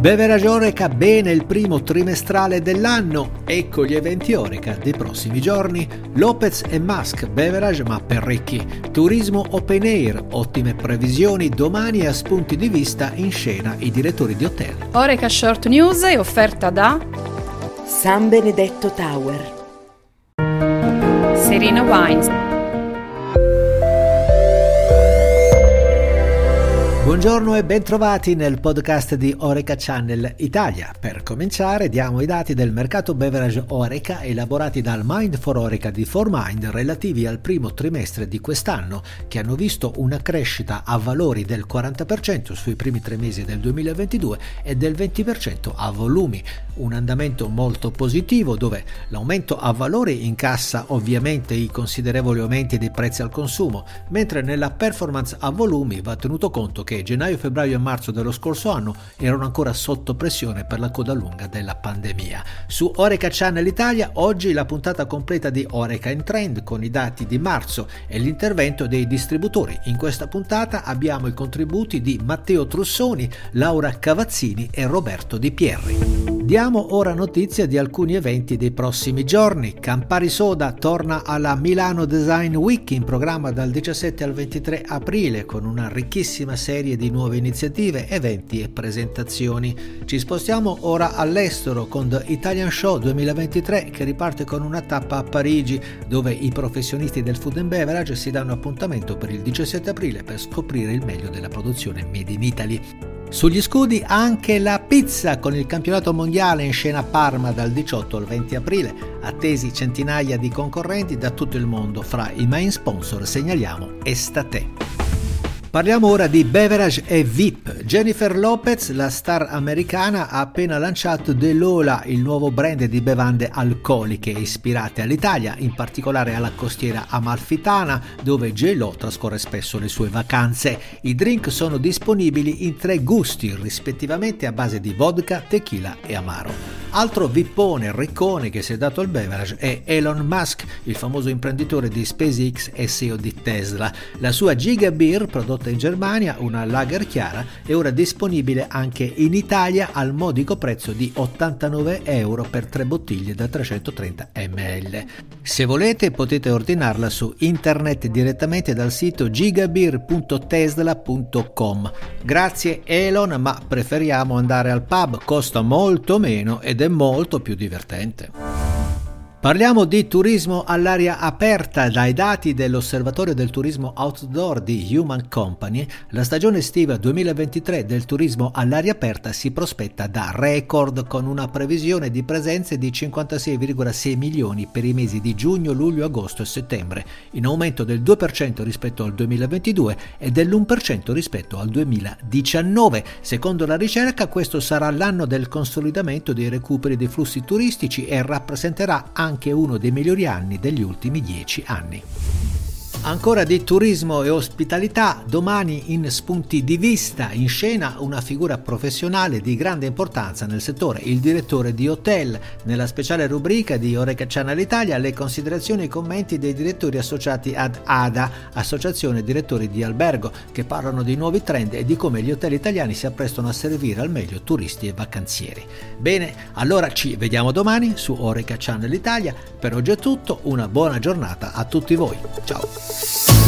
Beverage Oreca bene il primo trimestrale dell'anno, ecco gli eventi Oreca dei prossimi giorni, Lopez e Musk Beverage ma per ricchi, turismo open air, ottime previsioni, domani a spunti di vista in scena i direttori di hotel. Oreca Short News è offerta da San Benedetto Tower. Serena Wines. Buongiorno e bentrovati nel podcast di Oreca Channel Italia. Per cominciare diamo i dati del mercato beverage Oreca elaborati dal Mind for Oreca di Formind relativi al primo trimestre di quest'anno che hanno visto una crescita a valori del 40% sui primi tre mesi del 2022 e del 20% a volumi. Un andamento molto positivo dove l'aumento a valori incassa ovviamente i considerevoli aumenti dei prezzi al consumo, mentre nella performance a volumi va tenuto conto che gennaio, febbraio e marzo dello scorso anno erano ancora sotto pressione per la coda lunga della pandemia. Su Oreca Channel Italia oggi la puntata completa di Oreca in Trend con i dati di marzo e l'intervento dei distributori. In questa puntata abbiamo i contributi di Matteo Trussoni, Laura Cavazzini e Roberto Di Pierri. Diamo ora notizia di alcuni eventi dei prossimi giorni. Campari Soda torna alla Milano Design Week in programma dal 17 al 23 aprile con una ricchissima serie di nuove iniziative, eventi e presentazioni. Ci spostiamo ora all'estero con The Italian Show 2023 che riparte con una tappa a Parigi dove i professionisti del food and beverage si danno appuntamento per il 17 aprile per scoprire il meglio della produzione made in Italy. Sugli scudi anche la pizza con il campionato mondiale in scena a Parma dal 18 al 20 aprile, attesi centinaia di concorrenti da tutto il mondo, fra i main sponsor segnaliamo Estate. Parliamo ora di beverage e VIP. Jennifer Lopez, la star americana, ha appena lanciato The Lola, il nuovo brand di bevande alcoliche ispirate all'Italia, in particolare alla costiera amalfitana, dove J-Lo trascorre spesso le sue vacanze. I drink sono disponibili in tre gusti, rispettivamente a base di vodka, tequila e amaro. Altro vippone, riccone che si è dato al beverage è Elon Musk, il famoso imprenditore di SpaceX e CEO di Tesla. La sua Giga Beer, prodotta in Germania, una lager chiara, è ora disponibile anche in Italia al modico prezzo di 89 euro per tre bottiglie da 330 ml. Se volete potete ordinarla su internet direttamente dal sito gigabeer.tesla.com. Grazie Elon, ma preferiamo andare al pub, costa molto meno ed è molto più divertente. Parliamo di turismo all'aria aperta. Dai dati dell'Osservatorio del Turismo Outdoor di Human Company, la stagione estiva 2023 del turismo all'aria aperta si prospetta da record con una previsione di presenze di 56,6 milioni per i mesi di giugno, luglio, agosto e settembre, in aumento del 2% rispetto al 2022 e dell'1% rispetto al 2019. Secondo la ricerca questo sarà l'anno del consolidamento dei recuperi dei flussi turistici e rappresenterà anche anche uno dei migliori anni degli ultimi dieci anni. Ancora di turismo e ospitalità, domani in spunti di vista in scena una figura professionale di grande importanza nel settore, il direttore di hotel. Nella speciale rubrica di Oreca Channel Italia le considerazioni e i commenti dei direttori associati ad ADA, Associazione Direttori di Albergo, che parlano di nuovi trend e di come gli hotel italiani si apprestano a servire al meglio turisti e vacanzieri. Bene, allora ci vediamo domani su Oreca Channel Italia. Per oggi è tutto, una buona giornata a tutti voi. Ciao! Bye.